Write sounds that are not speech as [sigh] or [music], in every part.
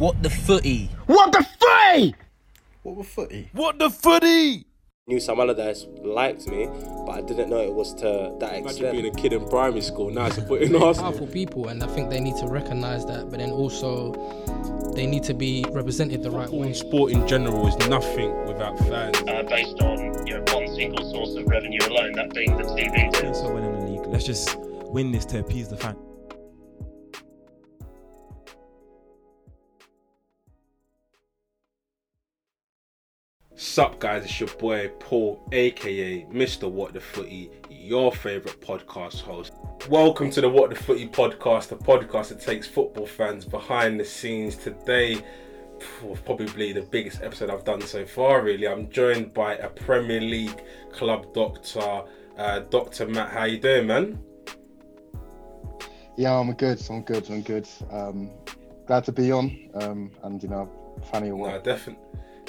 What the footy? What the footy? What the footy? What the footy? Knew Sam Allardyce liked me, but I didn't know it was to that extent. Imagine being a kid in primary school. Now it's a foot Arsenal. powerful people, and I think they need to recognise that. But then also, they need to be represented the right Football way. sport in general is nothing without fans. uh, based on you know one single source of revenue alone, that being the TV. Let's not win in the league. Let's just win this to appease the fan. Sup, guys? It's your boy Paul, aka Mr. What the Footy, your favorite podcast host. Welcome to the What the Footy podcast, the podcast that takes football fans behind the scenes. Today, probably the biggest episode I've done so far. Really, I'm joined by a Premier League club doctor, uh, Doctor Matt. How you doing, man? Yeah, I'm good. I'm good. I'm good. Um, glad to be on. Um, and you know, of your No, definitely.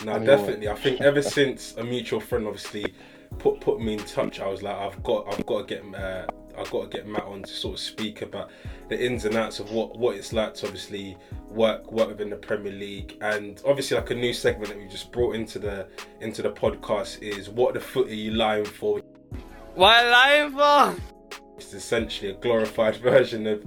No, I definitely. I think ever since a mutual friend obviously put put me in touch, I was like, I've got I've got to get uh, I've got to get Matt on to sort of speak about the ins and outs of what what it's like to obviously work work within the Premier League, and obviously like a new segment that we just brought into the into the podcast is what the foot are you lying for? What lying for? It's essentially a glorified [laughs] version of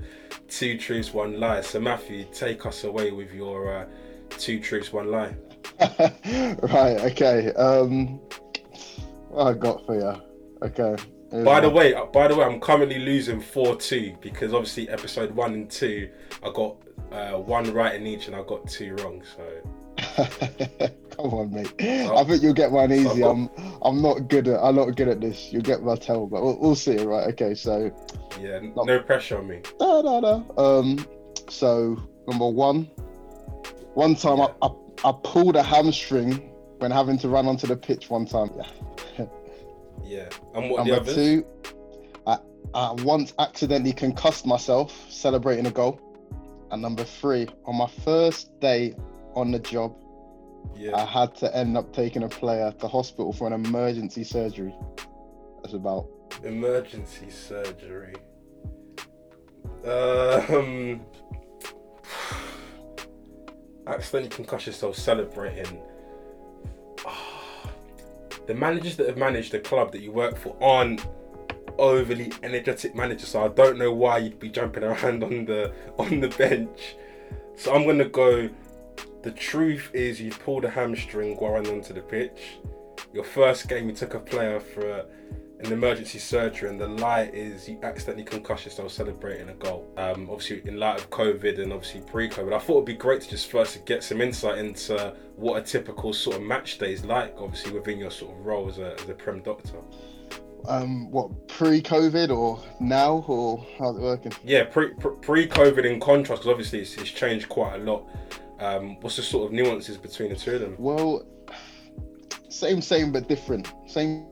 two truths, one lie. So Matthew, take us away with your uh, two truths, one lie. [laughs] right. Okay. Um, what I got for you. Okay. By the way, by the way, I'm currently losing four two because obviously episode one and two, I got uh, one right in each and I got two wrong. So [laughs] Come on, mate. I think you'll get mine easy. I'm I'm not good at I'm not good at this. You'll get my tell, but we'll, we'll see. Right. Okay. So yeah, n- no pressure on me. da da da. Um. So number one. One time Yeah. I, I I pulled a hamstring when having to run onto the pitch. One time. Yeah. [laughs] Yeah, and what Number others? two, I, I once accidentally concussed myself celebrating a goal. And number three, on my first day on the job, yeah. I had to end up taking a player to hospital for an emergency surgery. That's about. emergency surgery. Um, accidentally concuss yourself celebrating. Ah, the managers that have managed the club that you work for aren't overly energetic managers, so I don't know why you'd be jumping around on the on the bench. So I'm gonna go. The truth is, you pulled a hamstring running onto the pitch. Your first game, you took a player for an emergency surgery, and the lie is you accidentally concussed yourself celebrating a goal. Um, obviously, in light of COVID and obviously pre-COVID, I thought it'd be great to just first get some insight into what a typical sort of match day is like. Obviously, within your sort of role as a, as a prem doctor. Um, what pre-COVID or now or how's it working? Yeah, pre pre- pre-COVID in contrast, because obviously it's, it's changed quite a lot. Um, what's the sort of nuances between the two of them? Well, same, same but different. Same,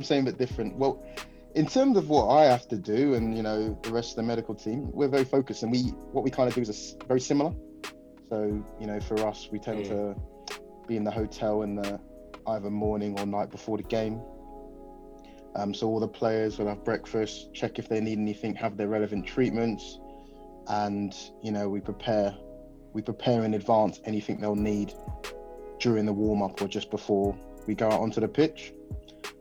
same but different. Well, in terms of what I have to do, and you know the rest of the medical team, we're very focused, and we what we kind of do is a very similar. So you know, for us, we tend Mm. to be in the hotel in the either morning or night before the game. Um, so all the players will have breakfast, check if they need anything, have their relevant treatments, and you know we prepare we prepare in advance anything they'll need during the warm up or just before we go out onto the pitch.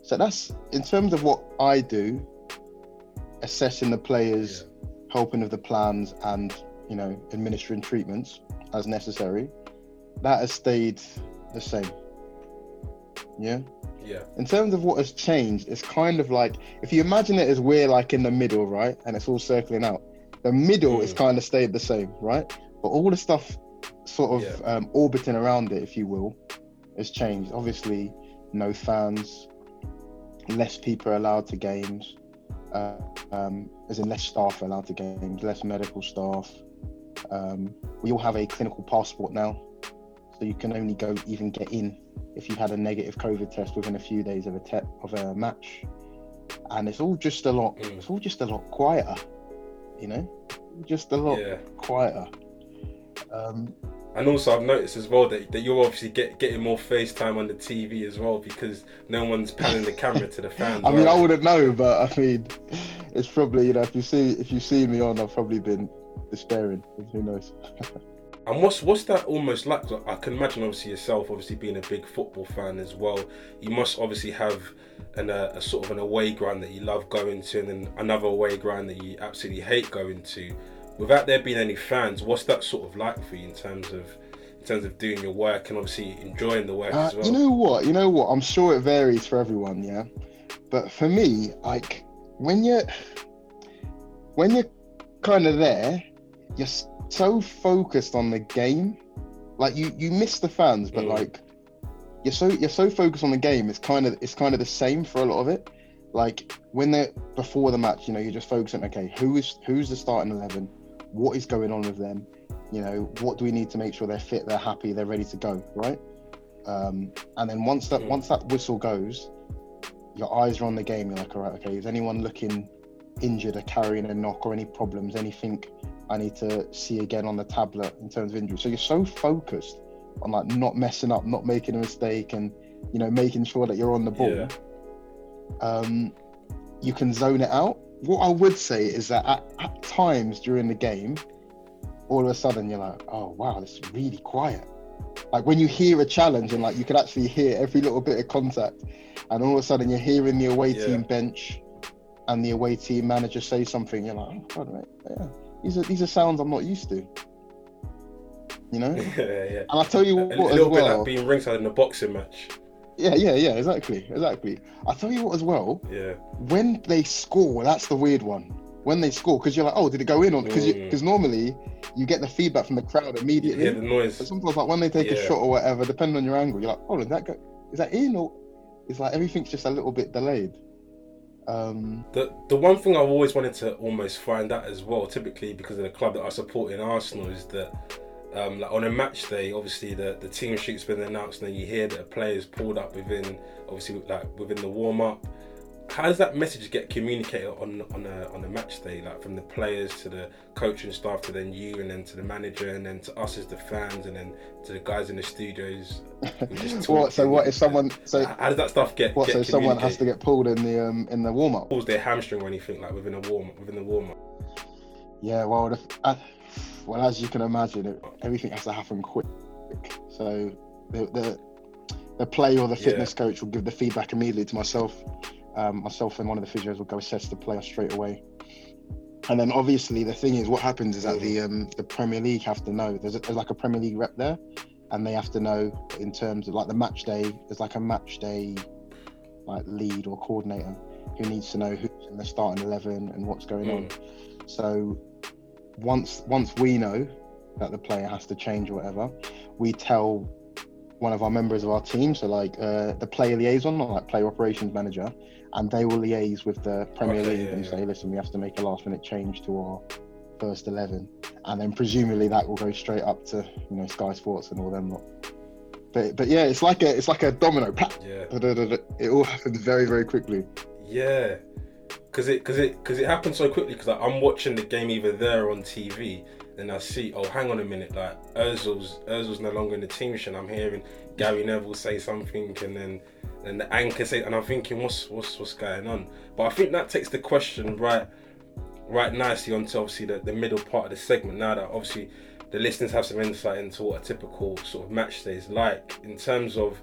So that's in terms of what I do, assessing the players, helping with the plans, and you know administering treatments as necessary. That has stayed the same. Yeah. Yeah, In terms of what has changed, it's kind of like if you imagine it as we're like in the middle, right, and it's all circling out. The middle is Mm. kind of stayed the same, right? But all the stuff sort of um, orbiting around it, if you will, has changed. Obviously, no fans, less people are allowed to games, uh, um, as in less staff are allowed to games, less medical staff. Um, we all have a clinical passport now, so you can only go even get in if you had a negative COVID test within a few days of a te- of a match, and it's all just a lot. Mm. It's all just a lot quieter, you know, just a lot yeah. quieter. Um, And also, I've noticed as well that, that you're obviously get, getting more FaceTime on the TV as well because no one's panning the camera to the fans. I mean, right? I wouldn't know, but I mean, it's probably you know if you see if you see me on, I've probably been despairing. Who knows? [laughs] And what's what's that almost like? I can imagine, obviously yourself, obviously being a big football fan as well. You must obviously have an, uh, a sort of an away ground that you love going to, and then another away ground that you absolutely hate going to. Without there being any fans, what's that sort of like for you in terms of in terms of doing your work and obviously enjoying the work Uh, as well? You know what? You know what? I'm sure it varies for everyone, yeah. But for me, like when you're when you're kind of there, you're so focused on the game. Like you you miss the fans, but Mm. like you're so you're so focused on the game. It's kind of it's kind of the same for a lot of it. Like when they're before the match, you know, you're just focusing. Okay, who is who's the starting eleven? What is going on with them? You know, what do we need to make sure they're fit, they're happy, they're ready to go, right? Um, and then once that Mm. once that whistle goes, your eyes are on the game. You're like, all right, okay, is anyone looking injured or carrying a knock or any problems? Anything I need to see again on the tablet in terms of injury? So you're so focused on like not messing up, not making a mistake, and you know making sure that you're on the ball. Yeah. Um, you can zone it out. What I would say is that at, at times during the game, all of a sudden you're like, oh wow, it's really quiet. Like when you hear a challenge and like you can actually hear every little bit of contact, and all of a sudden you're hearing the away Yeah. team bench and the away team manager say something, you're like, oh, God, mate, yeah, these are these are sounds I'm not used to. You know, and [laughs] yeah, yeah. I tell you A, what, a as little bit well. like being ringside in a boxing match. Yeah, yeah, yeah, exactly, exactly. I tell you what, as well, Yeah. when they score, that's the weird one. When they score, because you're like, oh, did it go in? Or because Mm. because normally you get the feedback from the crowd immediately. hear the noise. But sometimes, like when they take a shot or whatever, depending on your angle, you're like, oh, did that go? Is that in or? It's like everything's just a little bit delayed. Um, The the one thing I've always wanted to almost find out as well, typically because of the club that I support in Arsenal, is that um, like on a match day, obviously the, the team sheet's been announced, and then you hear that a player's pulled up within obviously like within the warm up. How does that message get communicated on on a on a match day, like from the players to the coaching staff to then you, and then to the manager, and then to us as the fans, and then to the guys in the studios? just [laughs] what? So what if someone? So how does that stuff get? what? get So someone has to get pulled in the um in the warm up. pulls their hamstring or anything like within a warm within the warm up. Yeah, well, the, uh, well, as you can imagine, everything has to happen quick. So the the, the player or the Yeah. fitness coach will give the feedback immediately to myself. Um, myself and one of the physios will go assess the player straight away. And then obviously the thing is, what happens is that the um, the Premier League have to know. There's, a, there's like a Premier League rep there, and they have to know in terms of like the match day. There's like a match day like lead or coordinator who needs to know who's in the starting eleven and what's going on. So once once we know that the player has to change or whatever, we tell one of our members of our team, so like uh, the player liaison or like player operations manager, and they will liaise with the Premier Okay, League yeah, and yeah. say, listen, we have to make a last minute change to our first eleven, and then presumably that will go straight up to you know Sky Sports and all them lot. But but yeah, it's like a it's like a domino. Yeah. It all happens very very quickly. yeah, because it because it because it happened so quickly. Because like, I'm watching the game either there on TV, and I see oh hang on a minute like Özil's Özil's no longer in the team and I'm hearing Gary Neville say something, and then then the anchor say, and I'm thinking what's what's what's going on. But I think that takes the question right right nicely onto obviously the, the middle part of the segment. Now that obviously the listeners have some insight into what a typical sort of match day is like in terms of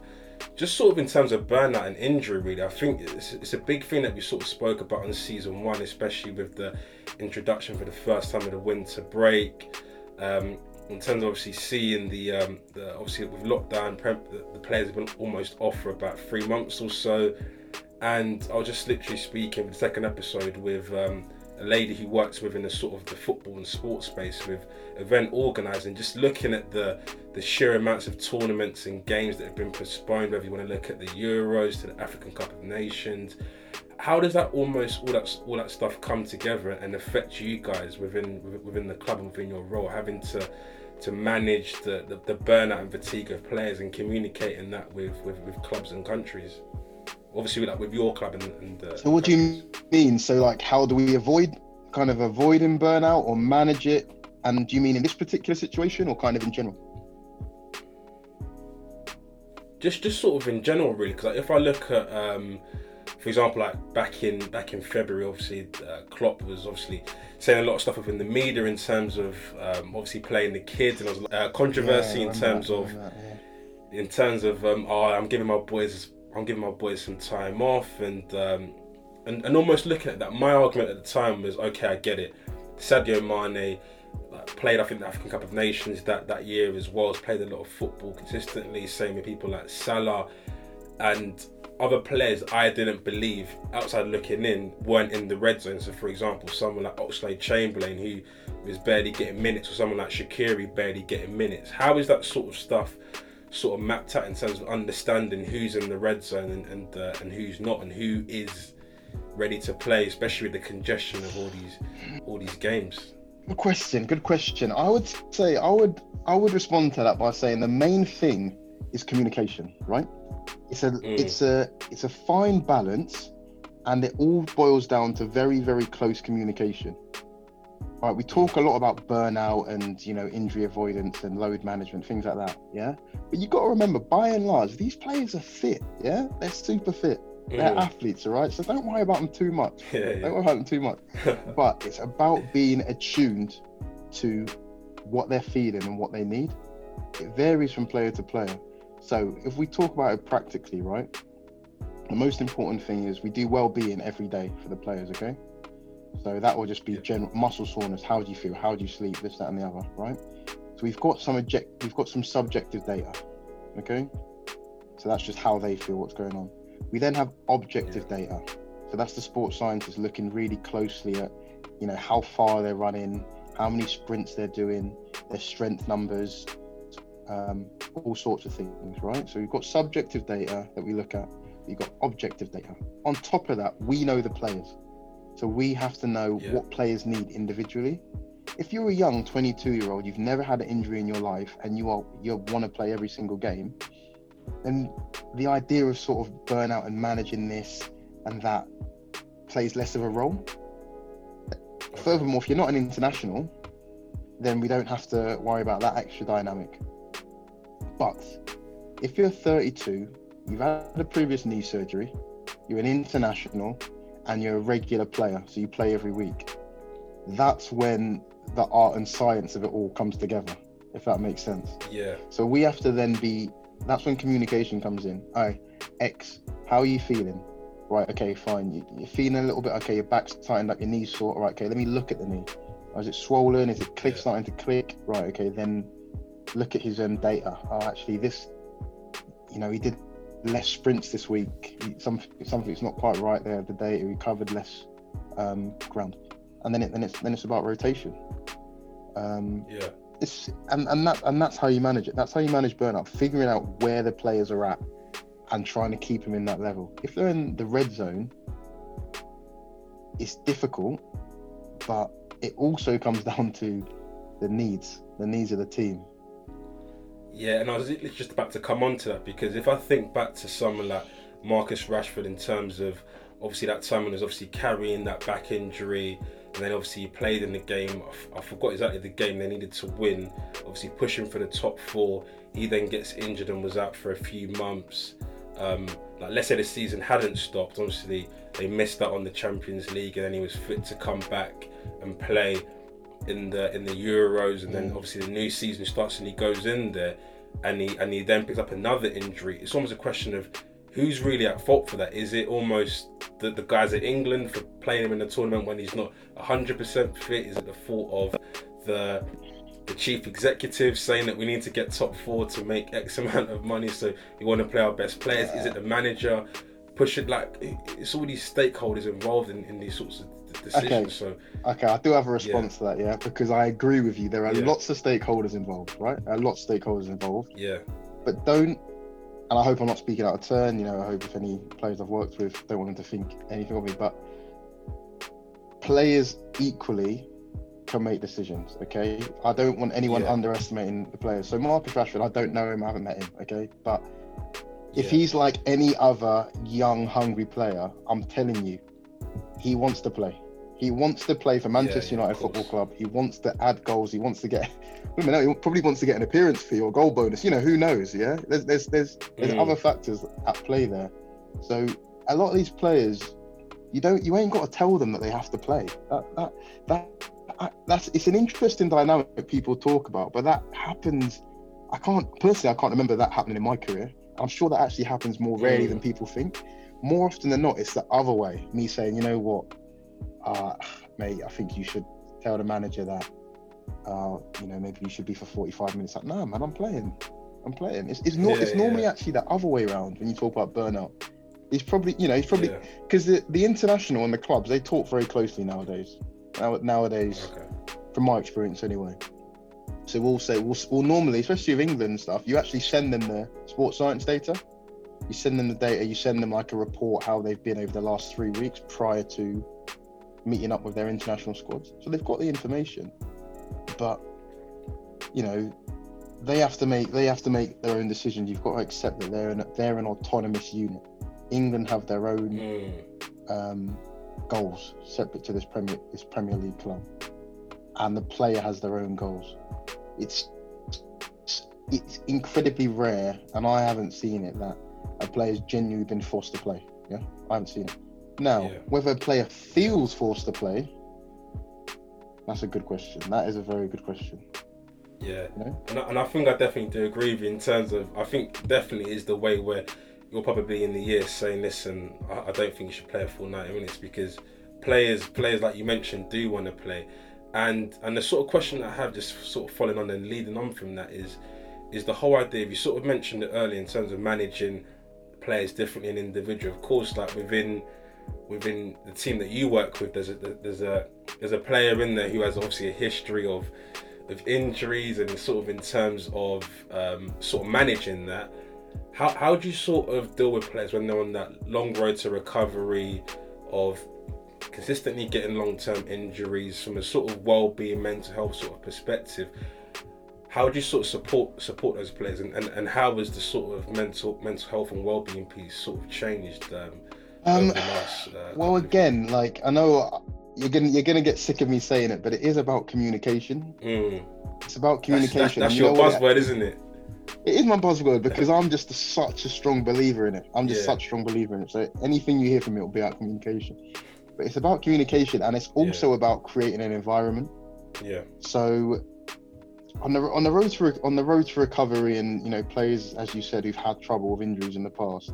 just sort of in terms of burnout and injury, really, I think it's, it's a big thing that we sort of spoke about in season one, especially with the introduction for the first time of the winter break. Um, in terms of obviously seeing the, um, the obviously with lockdown, the, the players have been almost off for about three months or so. And I was just literally speaking the second episode with um, a lady who works within the sort of the football and sports space with event organising, just looking at the the sheer amounts of tournaments and games that have been postponed, whether you want to look at the Euros to the African Cup of Nations. How does that almost all that all that stuff come together and affect you guys within within the club and within your role, having to to manage the, the, the burnout and fatigue of players and communicating that with, with, with clubs and countries? Obviously, like with your club and, and uh, So what do you mean? So like, how do we avoid kind of avoiding burnout or manage it? And do you mean in this particular situation or kind of in general? just just sort of in general really because like, if i look at um for example, like back in back in February, obviously uh, Klopp was obviously saying a lot of stuff within the media in terms of um, obviously playing the kids, and there was uh, controversy Yeah, in terms that, of that, yeah. in terms of um, oh, I'm giving my boys I'm giving my boys some time off and um, and and almost looking at that. My argument at the time was okay, I get it. Sadio Mane played I think the African Cup of Nations that that year as well. Has played a lot of football consistently. Same with people like Salah and other players I didn't believe outside looking in weren't in the red zone. So for example, someone like Oxlade Chamberlain who was barely getting minutes, or someone like Shaqiri barely getting minutes. How is that sort of stuff sort of mapped out in terms of understanding who's in the red zone and and, uh, and who's not, and who is ready to play, especially with the congestion of all these all these games? Good question. Good question. I would say I would I would respond to that by saying the main thing is communication, right? It's a Mm. it's a it's a fine balance, and it all boils down to very very close communication. Right, we talk a lot about burnout and you know injury avoidance and load management, things like that. Yeah, but you got to remember, by and large, these players are fit. Yeah, they're super fit. They're Mm. athletes, all right. So don't worry about them too much. [laughs] Yeah, Don't worry about them too much [laughs] but it's about being attuned to what they're feeling and what they need. It varies from player to player. So if we talk about it practically, right, the most important thing is we do well-being every day for the players. Okay, so that will just be general muscle soreness. How do you feel? How do you sleep? This, that, and the other. Right. So we've got some object, we've got some subjective data. Okay, so that's just how they feel, what's going on. We then have objective data. So that's the sports scientists looking really closely at, you know, how far they're running, how many sprints they're doing, their strength numbers, um, all sorts of things, right? So we've got subjective data that we look at. We've got objective data. On top of that, we know the players. So we have to know Yeah. what players need individually. If you're a young 22 year old, you've never had an injury in your life, and you are you want to play every single game, then the idea of sort of burnout and managing this and that plays less of a role. Furthermore, if you're not an international, then we don't have to worry about that extra dynamic. But if you're 32, you've had a previous knee surgery, you're an international, and you're a regular player, so you play every week, that's when the art and science of it all comes together, if that makes sense. Yeah, So we have to then be. That's when communication comes in. Hi, X. How are you feeling? Right. Okay. Fine. You, you're feeling a little bit. Okay. Your back's tightened up. Your knees sore. All right. Okay. Let me look at the knee. Is it swollen? Is it click Yeah. starting to click? Right. Okay. Then look at his own data. Oh, actually, this. You know, he did less sprints this week. He, some something's not quite right there. The data he covered less um, ground, and then it then it's then it's about rotation. Um, yeah, it's and, and that and that's how you manage it. That's how you manage burnout. Figuring out where the players are at and trying to keep them in that level. If they're in the red zone, it's difficult, but it also comes [laughs] down to the needs, the needs of the team. Yeah, and I was just about to come on to that because if I think back to someone like Marcus Rashford in terms of obviously that time when he was obviously carrying that back injury, and then obviously he played in the game. I forgot exactly the game they needed to win. Obviously pushing for the top four. He then gets injured and was out for a few months. Um, like let's say the season hadn't stopped. Obviously they missed out on the Champions League, and then he was fit to come back and play in the in the Euros, and then mm. obviously the new season starts and he goes in there, and he and he then picks up another injury. It's almost a question of who's really at fault for that. Is it almost the, the guys at England for playing him in the tournament when he's not 100% fit? Is it the fault of the the chief executive saying that we need to get top four to make X [laughs] amount of money, so we want to play our best players? Is it the manager? Push it like it's all these stakeholders involved in, in these sorts of decisions. Okay. So Okay, I do have a response to that, yeah, because I agree with you. There are Yeah. lots of stakeholders involved, right? A lot of stakeholders involved. yeah, but don't and I hope I'm not speaking out of turn, you know, I hope if any players I've worked with don't want them to think anything of me, but players equally can make decisions, okay? I don't want anyone Yeah. underestimating the players. So Marcus Rashford, I don't know him, I haven't met him, okay? But if Yeah. he's like any other young, hungry player, I'm telling you, he wants to play. He wants to play for Manchester yeah, United Football. Club. He wants to add goals. He wants to get. I don't know. He probably wants to get an appearance fee or goal bonus. You know, who knows? Yeah, there's there's there's, there's Mm. other factors at play there. So a lot of these players, you don't, you ain't got to tell them that they have to play. That, that, that, that that's it's an interesting dynamic that people talk about, but that happens. I can't personally, I can't remember that happening in my career. I'm sure that actually happens more rarely Mm. than people think. More often than not, it's the other way. Me saying, you know what, uh, mate, I think you should tell the manager that, uh, you know, maybe you should be for 45 minutes. Like, no, man, I'm playing. I'm playing. It's it's not. Yeah, it's normally yeah. actually the other way around when you talk about burnout. He's probably, you know, he's probably Yeah. because the, the international and the clubs they talk very closely nowadays. Now, nowadays, Okay. from my experience anyway. So we'll say we'll, we'll normally, especially with England and stuff, you actually send them the sports science data. You send them the data. You send them like a report how they've been over the last three weeks prior to meeting up with their international squads. So they've got the information, but you know they have to make they have to make their own decisions. You've got to accept that they're an, they're an autonomous unit. England have their own Mm. um, goals separate to this Premier this Premier League club, and the player has their own goals. It's it's incredibly rare, and I haven't seen it that a player's genuinely been forced to play. Yeah, I haven't seen it. Now, Yeah. whether a player feels forced to play, that's a good question. That is a very good question. Yeah, You know? and I, and I think I definitely do agree with you in terms of I think definitely is the way where you're probably in the year saying, listen, I, I don't think you should play a full 90 minutes because players players like you mentioned do want to play, and and the sort of question that I have just sort of following on and leading on from that is is the whole idea. You sort of mentioned it earlier in terms of managing players differently and individual. Of course, like within within the team that you work with, there's a there's a there's a player in there who has obviously a history of of injuries and sort of in terms of um, sort of managing that. How how do you sort of deal with players when they're on that long road to recovery of consistently getting long term injuries from a sort of well being mental health sort of perspective? How do you sort of support support those players and, and, and how has the sort of mental mental health and well being piece sort of changed um, Um, last? Uh, well, again, like I know you're gonna you're gonna get sick of me saying it, but it is about communication. Mm. It's about communication. that's, that's you your know what it- buzzword, isn't it? It is my buzzword because I'm just a, such a strong believer in it. I'm just Yeah. such a strong believer in it. So anything you hear from me will be about communication. But it's about communication and it's also about creating an environment. Yeah. So on the on the road to on the road to recovery and you know players as you said who've had trouble with injuries in the past,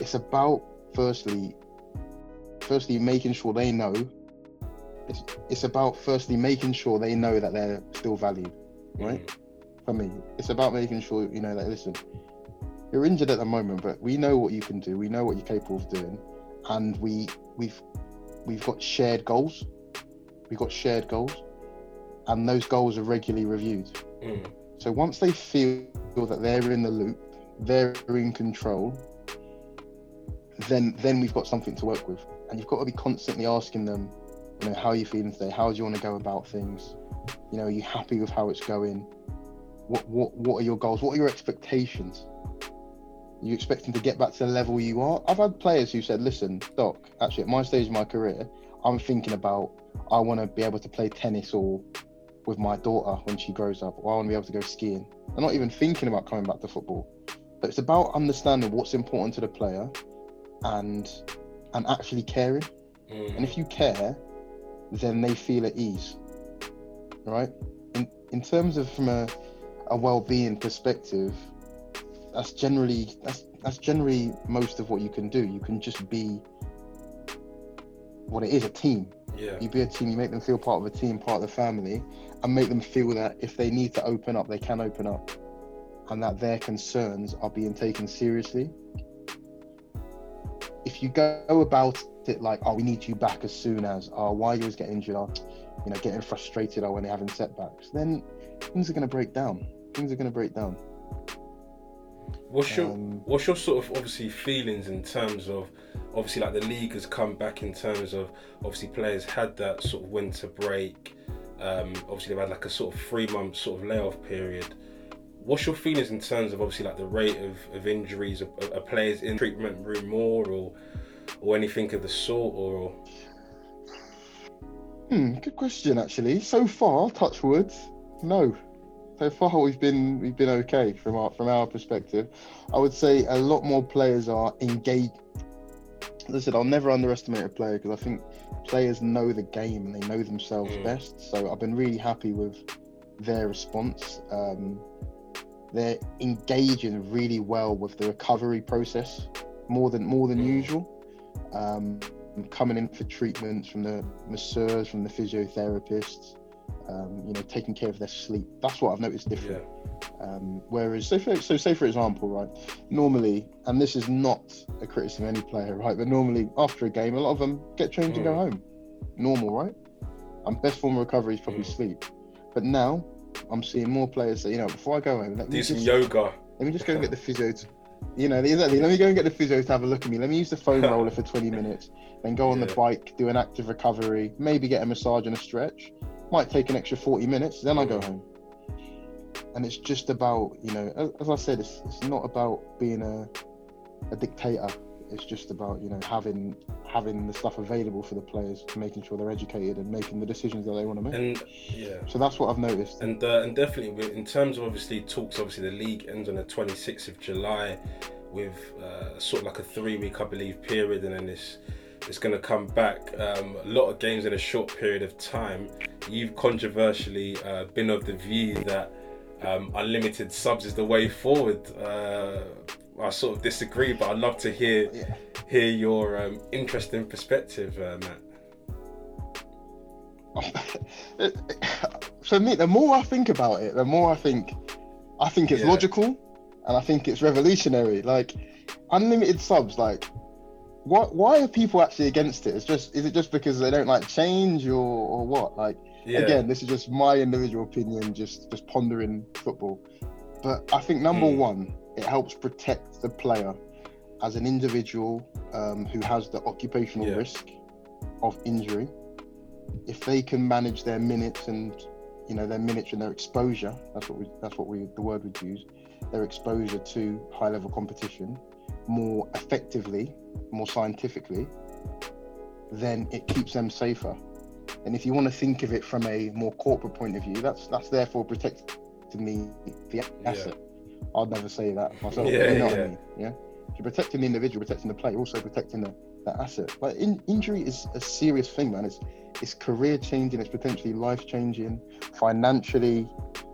it's about firstly firstly making sure they know. It's, it's about firstly making sure they know that they're still valued right? Mm. for me it's about making sure you know that listen you're injured at the moment but we know what you can do. We know what you're capable of doing. And we we've we've got shared goals. We've got shared goals. And those goals are regularly reviewed. Mm. so once they feel that they're in the loop they're in control then then we've got something to work with. And you've got to be constantly asking them you know how are you feeling today? How do you want to go about things? You know are you happy with how it's going? What what what are your goals? What are your expectations? Are you expecting to get back to the level you are? I've had players who said listen doc actually at my stage of my career i'm thinking about i want to be able to play tennis or with my daughter when she grows up or i want to be able to go skiing. I'm not even thinking about coming back to football. But it's about understanding what's important to the player and and actually caring Mm. and if you care, then they feel at ease. Right? In in terms of from a, a well-being perspective, that's generally that's that's generally most of what you can do. You can just be what it is, a team. Yeah. You be a team, you make them feel part of a team, part of the family, and make them feel that if they need to open up, they can open up. And that their concerns are being taken seriously. If you go about it like, oh, we need you back as soon as, oh, why you always get injured, oh, you know, getting frustrated, oh, when they're having setbacks, then things are going to break down. Things are going to break down. What's your Um, what's your sort of obviously feelings in terms of obviously like the league has come back in terms of obviously players had that sort of winter break. Um, obviously they've had like a sort of three month sort of layoff period. What's your feelings in terms of obviously like the rate of, of injuries? Are players in treatment room more or or anything of the sort or Hmm, good question actually. So far, touch wood, no. So far we've been we've been okay from our from our perspective. I would say a lot more players are engaged as I said, I'll never underestimate a player because I think players know the game and they know themselves Mm. best. So I've been really happy with their response. Um, they're engaging really well with the recovery process, more than more than Mm. usual. Um, coming in for treatments from the masseurs, from the physiotherapists, um, you know, taking care of their sleep. That's what I've noticed different. Yeah. Um, whereas, so, for, so say for example, right, normally, and this is not a criticism of any player, right, but normally after a game, a lot of them get changed to go Mm. home. Normal, right? And best form of recovery is probably Mm. sleep. But now, I'm seeing more players say, you know, before I go home, let me Do some just, yoga. let me just go and get the [laughs] physio. To, you know, exactly. Let me go and get the physio to have a look at me. Let me use the foam [laughs] roller for 20 minutes, then go on the bike, do an active recovery, maybe get a massage and a stretch. Might take an extra 40 minutes, then I go home. And it's just about, you know, as, as I said, it's, it's not about being a, a dictator. It's just about, you know, having having the stuff available for the players, making sure they're educated and making the decisions that they want to make. And yeah. so that's what I've noticed. And uh, and definitely in terms of obviously talks, obviously the league ends on the 26th of July, with uh, sort of like a three week, I believe, period, and then it's it's going to come back. Um, a lot of games in a short period of time. You've controversially uh, been of the view that um, unlimited subs is the way forward. Uh, I sort of disagree, but I'd love to hear Yeah. hear your um, interesting perspective, uh, Matt. [laughs] for me, the more I think about it, the more I think, I think it's Yeah. logical, and I think it's revolutionary. Like unlimited subs, like what? Why are people actually against it? It's just is it just because they don't like change or or what? Like Yeah. again, this is just my individual opinion, just just pondering football. But I think number Mm. one, it helps protect the player as an individual um, who has the occupational Yeah. risk of injury. If they can manage their minutes and you know their minutes and their exposure, that's what we that's what we the word we'd use, their exposure to high level competition more effectively, more scientifically, then it keeps them safer. And if you want to think of it from a more corporate point of view, that's that's therefore protecting the the asset. I'd never say that myself. Yeah, you know what yeah. I mean? Yeah. You're protecting the individual, protecting the player, also protecting the, the asset. But in, injury is a serious thing, man. It's it's career changing, it's potentially life changing, financially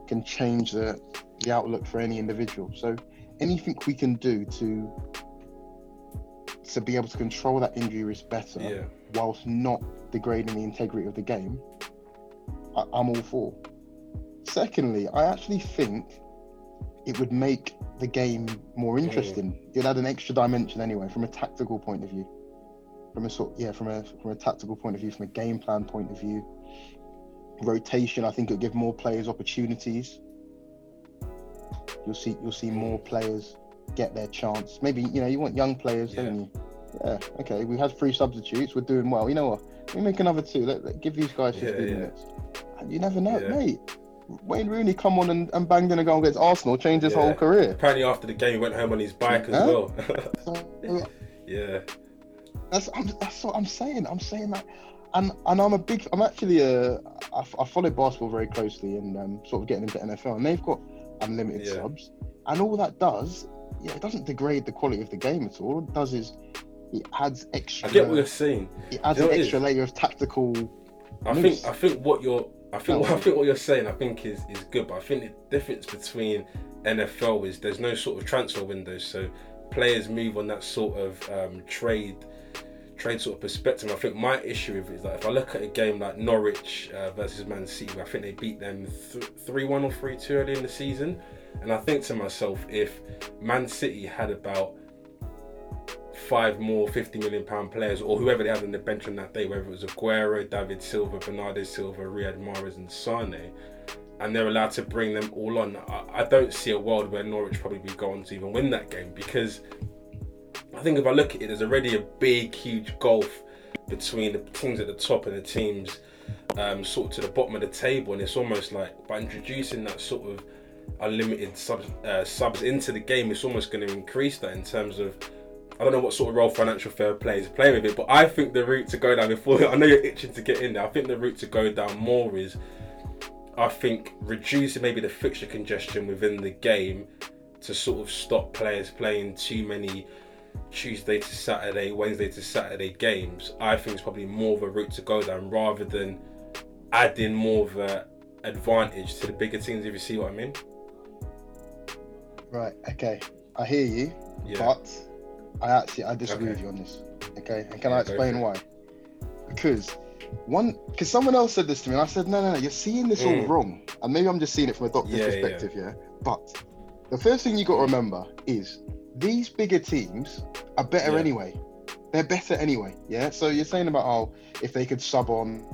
can change the the outlook for any individual. So anything we can do to to be able to control that injury risk better Yeah. whilst not degrading the integrity of the game, I, I'm all for. Secondly, I actually think it would make the game more interesting. It'd add an extra dimension anyway, from a tactical point of view. From a sort, yeah, from a from a tactical point of view, from a game plan point of view. Rotation, I think it'll give more players opportunities. You'll see, you'll see more players get their chance. Maybe you know you want young players, don't you? Yeah. Okay, we had three substitutes. We're doing well. You know what? We make another two. Let, let- give these guys Yeah, 15 yeah. minutes. And you never know, Yeah. mate. Wayne Rooney come on and, and banged in a goal against Arsenal, changed his Yeah. whole career. Apparently, after the game, he went home on his bike as Huh? well. So, [laughs] yeah. that's I'm, that's what I'm saying. I'm saying that, and and I'm a big. I'm actually a. I, I follow basketball very closely and um, sort of getting into NFL, and they've got unlimited Yeah. subs, and all that does, yeah, it doesn't degrade the quality of the game at all. All it does is it adds extra. I get what you're saying. it adds you know an extra layer of tactical. I Moose. think I think what you're I think. [laughs] I think what you're saying I think is is good, but I think the difference between NFL is there's no sort of transfer windows, so players move on that sort of um, trade trade sort of perspective. I think my issue with it is that if I look at a game like Norwich uh, versus Man City, I think they beat them three one or three two early in the season, and I think to myself if Man City had about five more 50 million pound players or whoever they had on the bench on that day, whether it was Aguero, David Silva, Bernardo Silva, Riyad Mahrez, and Sane, and they're allowed to bring them all on. I, I don't see a world where Norwich probably be going to even win that game because I think if I look at it, there's already a big, huge gulf between the teams at the top and the teams um, sort of to the bottom of the table, and it's almost like by introducing that sort of unlimited subs, uh, subs into the game, it's almost going to increase that in terms of. I don't know what sort of role financial fair play is playing with it, but I think the route to go down before I know you're itching to get in there. I think the route to go down more is, I think reducing maybe the fixture congestion within the game to sort of stop players playing too many Tuesday to Saturday, Wednesday to Saturday games, I think it's probably more of a route to go down rather than adding more of a advantage to the bigger teams. If you see what I mean? Right. Okay. I hear you, Yeah. but I actually I disagree Okay. with you on this. Okay. And can Yeah, I explain why? Because one, because someone else said this to me, and I said, no, no, no, you're seeing this all Mm. wrong, and maybe I'm just seeing it from a doctor's Yeah, yeah. perspective, yeah. But the first thing you got to remember is these bigger teams are better Yeah. anyway. They're better anyway, yeah. So you're saying about oh, if they could sub on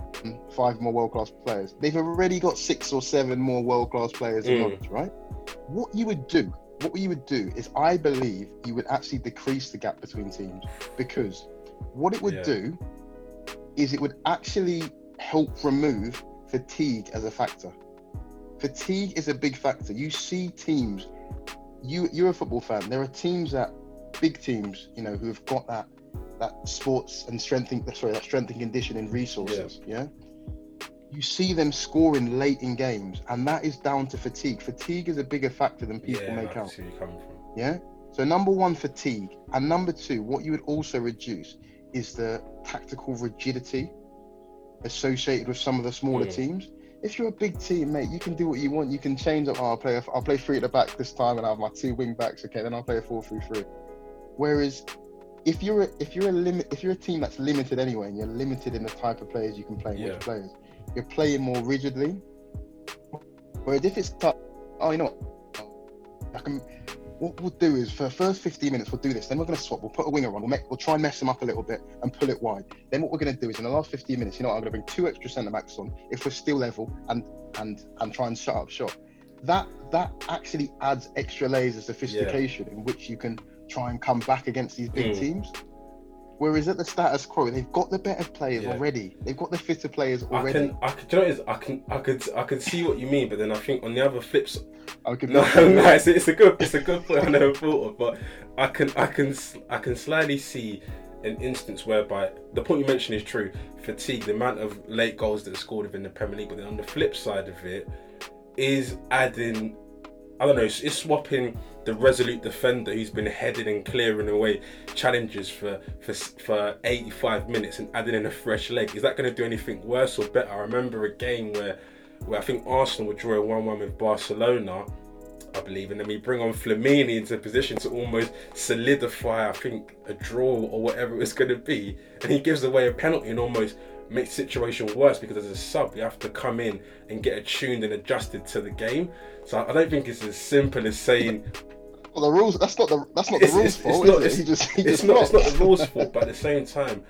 five more world class players, they've already got six or seven more world class players in Mm. knowledge, right? What you would do, what you would do is, I believe you would actually decrease the gap between teams because what it would Yeah. do is it would actually help remove fatigue as a factor. Fatigue is a big factor. You see teams, you you're a football fan. There are teams that big teams, you know, who have got that that sports and strengthening sorry, that strength and conditioning resources. Yeah. You see them scoring late in games, and that is down to fatigue. Fatigue is a bigger factor than people yeah, make out. see you're coming from. Yeah. So number one, fatigue, and number two, what you would also reduce is the tactical rigidity associated with some of the smaller Mm. teams. If you're a big team, mate, you can do what you want. You can change up. Oh, I'll play. I'll play three at the back this time, and I have my two wing backs. Okay, then I'll play a four-three-three. Whereas, if you're a, if you're a limit, if you're a team that's limited anyway, and you're limited in the type of players you can play, and Yeah. which players, you're playing more rigidly. Whereas if it's tough, oh, you know what? I can. What we'll do is for the first 15 minutes we'll do this. Then we're going to swap. We'll put a winger on. We'll, make, we'll try and mess them up a little bit and pull it wide. Then what we're going to do is in the last 15 minutes, you know, what, I'm going to bring two extra centre backs on if we're still level and and and try and shut up shop. That that actually adds extra layers of sophistication in which you can try and come back against these big Mm. teams. Whereas at the status quo, they've got the better players Yeah. already. They've got the fitter players already. I can, I can, do you know what is? I can, I could, I could see what you mean, but then I think on the other flips, I could no, [laughs] no, it's, it's a good, it's a good point I never thought of, but I can, I can, I can slightly see an instance whereby the point you mentioned is true. Fatigue, the amount of late goals that are scored within the Premier League, but then on the flip side of it, is adding, I don't know, it's, it's swapping the resolute defender who's been heading and clearing away challenges for for for 85 minutes and adding in a fresh leg. Is that going to do anything worse or better? I remember a game where where I think Arsenal would draw a 1-1 with Barcelona. I believe, and then we bring on Flamini into position to almost solidify, I think, a draw or whatever it was going to be, and he gives away a penalty and almost makes situation worse because as a sub, you have to come in and get attuned and adjusted to the game. So I don't think it's as simple as saying Well, the rules. That's not the. That's not the It's- rules it's- fault, it's not- it? He just. He it's not, it's not the rules fault, but at the same time,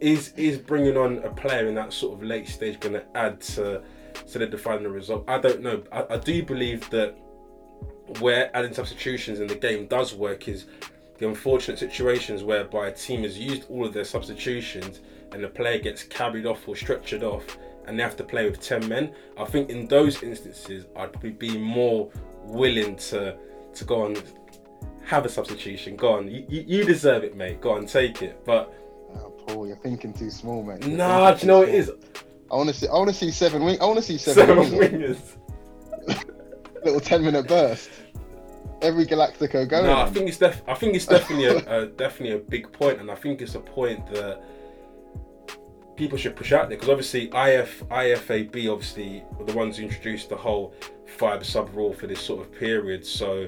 is is bringing on a player in that sort of late stage going to add to solidifying the result? I don't know. I, I do believe that where adding substitutions in the game does work is the unfortunate situations whereby a team has used all of their substitutions and the player gets carried off or stretchered off and they have to play with 10 men. I think in those instances, I'd probably be more willing to to go on have a substitution. Go on, you, you you deserve it, mate. Go on, take it. But Oh, Paul, you're thinking too small, mate. You're nah, do you know what it small. is? I want to see. I want to see seven wing. I want to see seven, Seven wingers. wingers. [laughs] Little ten minute burst. Every Galactico going. No, I think it's def- I think it's definitely a, a definitely a big point, and I think it's a point that people should push out there because obviously IF IFAB obviously were the ones who introduced the whole five sub rule for this sort of period. So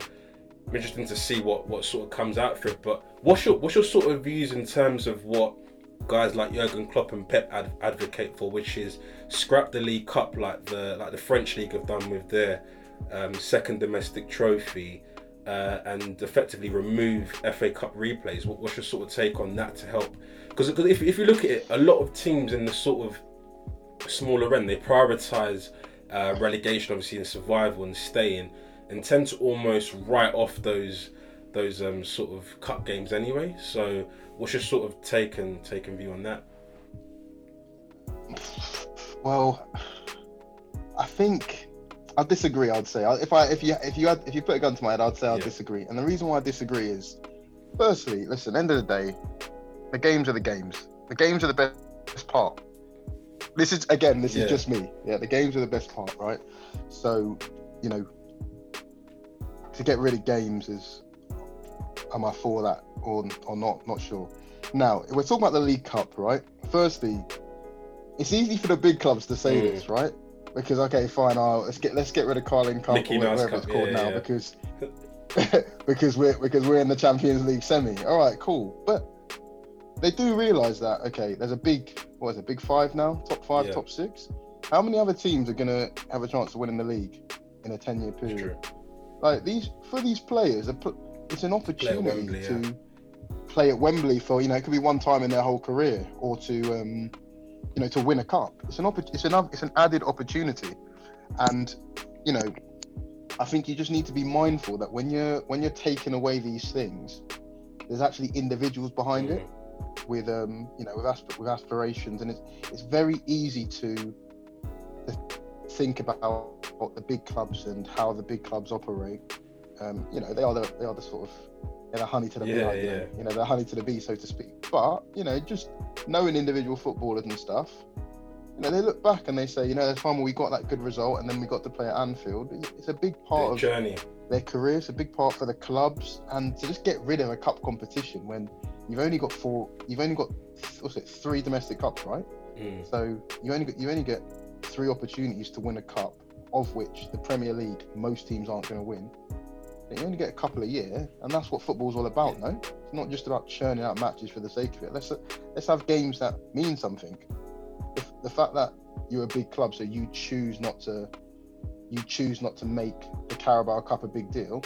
I'm interested to see what what sort of comes out for it. But what's your what's your sort of views in terms of what guys like Jurgen Klopp and Pep ad- advocate for, which is scrap the League Cup like the like the French league have done with their um, second domestic trophy. Uh, and effectively remove FA Cup replays. What, what's your sort of take on that to help? Because if, if you look at it, a lot of teams in the sort of smaller end, they prioritise uh, relegation, obviously, and survival and staying, and tend to almost write off those those um, sort of cup games anyway. So, what's your sort of take and take and view on that? Well, I think I disagree. I'd say if I if you if you had if you put a gun to my head, I'd say I'd Yeah. disagree. And the reason why I disagree is, firstly, listen. End of the day, the games are the games. The games are the best part. This is again. This Yeah. is just me. Yeah, the games are the best part, right? So, you know, to get rid of games is am I for that or or not? Not sure. Now we're talking about the League Cup, right? Firstly, it's easy for the big clubs to say Mm. this, right? Because okay, fine, I'll, let's get let's get rid of Carling Cup Mickey or whatever Cup, it's called yeah, now yeah. because [laughs] because we're because we're in the Champions League semi. All right, cool. But they do realise that okay, there's a big what is it, big five now, top five, Yeah. top six. How many other teams are gonna have a chance to win in the league in a ten year period? Like these for these players, it's an opportunity Wembley, to yeah. play at Wembley for you know it could be one time in their whole career or to um, you know to win a cup. It's an opp- it's an it's an added opportunity, and you know I think you just need to be mindful that when you're when you're taking away these things, there's actually individuals behind it Mm. With um you know with, asp- with aspirations and it's it's very easy to, to think about what the big clubs and how the big clubs operate um you know they are the they are the sort of they're the honey to the bee Yeah, you know, yeah. you know the honey to the bee so to speak but you know just knowing individual footballers and stuff you know they look back and they say you know the time we got that good result and then we got to play at Anfield it's- a big part The of journey. their career. It's a big part for the clubs, and to just get rid of a cup competition when you've only got four, you've only got what's it, three domestic cups, right? Mm. So you only get you only get three opportunities to win a cup, of which the Premier League most teams aren't going to win. But you only get a couple a year, and that's what football's all about, no? It's not just about churning out matches for the sake of it. Let's let's have games that mean something. The, the fact that you're a big club, so you choose not to you choose not to make the Carabao Cup a big deal.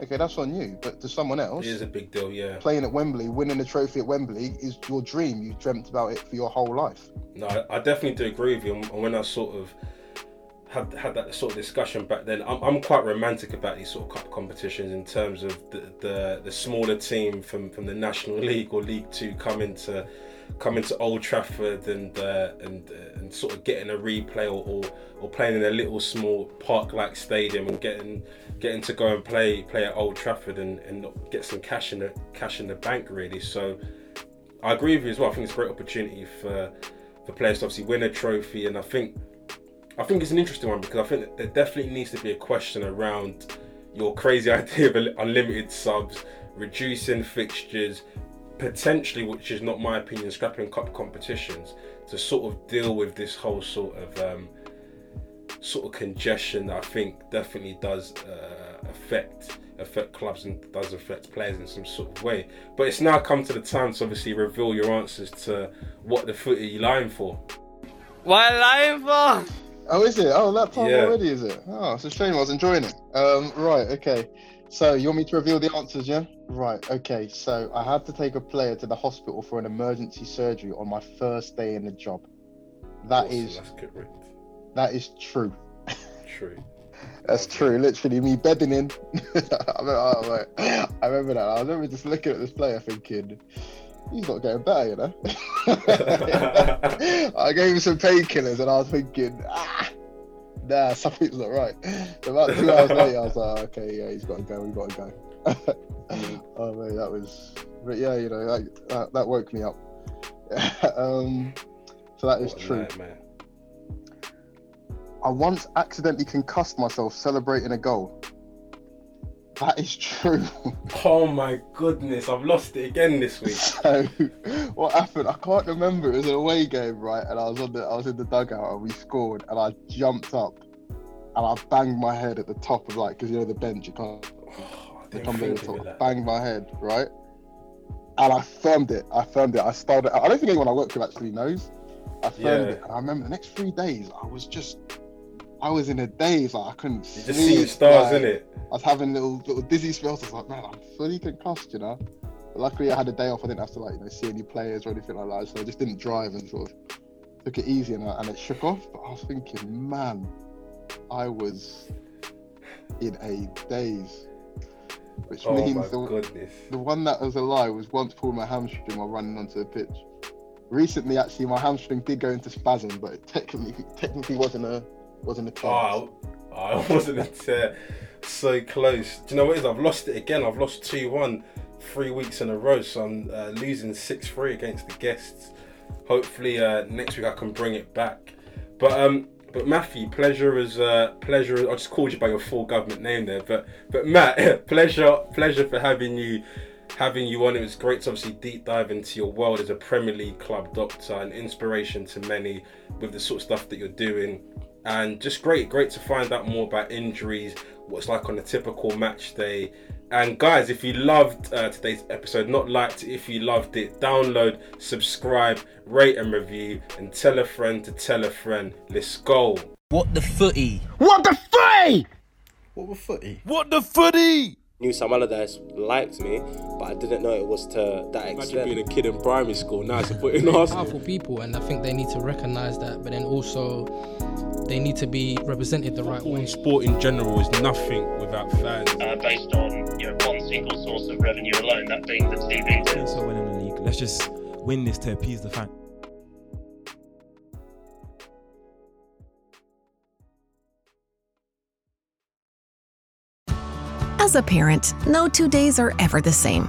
Okay, that's on you. But to someone else, It is a big deal, yeah. playing at Wembley, winning a trophy at Wembley is your dream. You've dreamt about it for your whole life. No, I, I definitely do agree with you. And when I sort of had had that sort of discussion back then, I'm, I'm quite romantic about these sort of cup competitions in terms of the the, the smaller team from, from the National [laughs] League or League Two coming to coming to Old Trafford and uh, and uh, and sort of getting a replay or, or, or playing in a little small park-like stadium and getting getting to go and play play at Old Trafford and, and get some cash in the cash in the bank really. So I agree with you as well. I think it's a great opportunity for for players to obviously win a trophy, and I think I think it's an interesting one because I think there definitely needs to be a question around your crazy [laughs] idea of unlimited subs, reducing fixtures, potentially, which is not my opinion, scrapping cup competitions to sort of deal with this whole sort of um, sort of congestion that I think definitely does uh, affect affect clubs and does affect players in some sort of way. But it's now come to the time to obviously reveal your answers to what the foot are you lying for. What lying for? Oh, is it? Oh, that time Yeah. already, is it? Oh, it's a shame. I was enjoying it. Um, right. Okay. So you want me to reveal the answers, yeah? Right. Okay. So I had to take a player to the hospital for an emergency surgery on my first day in the job. That Awesome, is that's correct. That is true. True. That's Okay. true. Literally, me bedding in. [laughs] I, remember, oh. I remember that. I remember just looking at this player thinking, he's not getting better, you know. [laughs] I gave him some painkillers, and I was thinking, ah, nah, something's not right. About two hours later, I was like, okay, yeah, he's got to go. We got to go. [laughs] oh man, that was, but yeah, you know, that that, that woke me up. um, so that is What true. nightmare. I once accidentally concussed myself celebrating a goal. That is true. [laughs] Oh my goodness, I've lost it again this week. [laughs] so what happened? I can't remember. It was an away game, right? And I was on the I was in the dugout and we scored and I jumped up and I banged my head at the top of like because you know the bench you can't [sighs] Oh, they come there think and of sort it of that. banged my head, right? And I firmed it. I firmed it. I started. I don't think anyone I work with actually knows. I firmed Yeah. it, and I remember the next three days I was just, I was in a daze. Like I couldn't You just see the stars like, in it. I was having little little dizzy spells. I was like, man, I'm fully concussed, you know. But luckily, I had a day off. I didn't have to like you know see any players or anything like that. So I just didn't drive and sort of took it easy and, I, and it shook off. But I was thinking, man, I was in a daze, which Oh means the, goodness. the one that was a lie was once pulled my hamstring while running onto the pitch. Recently, actually, my hamstring did go into spasm, but it technically technically wasn't a wasn't a case. Oh, I I wasn't uh, so close. Do you know what it is? I've lost it again. I've lost 2 1 three weeks in a row, so I'm uh, losing 6 3 against the guests. Hopefully, uh, next week I can bring it back. But um, but Matthew, pleasure is uh, pleasure. I just called you by your full government name there, but but Matt, [laughs] pleasure pleasure for having you having you on. It was great to obviously deep dive into your world as a Premier League club doctor and inspiration to many with the sort of stuff that you're doing. And just great, great to find out more about injuries, what's like on a typical match day. And guys, if you loved uh, today's episode, not liked it, if you loved it, download, subscribe, rate and review, and tell a friend to tell a friend. Let's go. What the footy? What the footy? What with footy? What the footy? Knew Sam Allardyce liked me, but I didn't know it was to that Imagine extent. being a kid in primary school. Now it's putting Arsenal. Powerful people, and I think they need to recognise that. But then also, they need to be represented the right way. and sport in general is nothing without fans. uh, based on you know one single source of revenue alone, that being the TV deals. Since we're winning the league, let's just win this to appease the fans. As a parent, no two days are ever the same.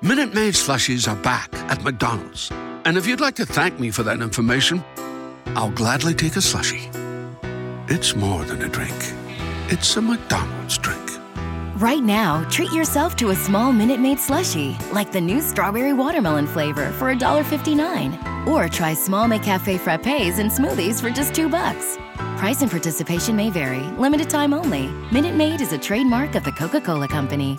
Minute Maid slushies are back at McDonald's. And if you'd like to thank me for that information, I'll gladly take a slushie. It's more than a drink, it's a McDonald's drink. Right now, treat yourself to a small Minute Maid slushie, like the new strawberry watermelon flavor for $1.59. Or try small McCafe frappes and smoothies for just two bucks. Price and participation may vary, limited time only. Minute Maid is a trademark of the Coca Cola Company.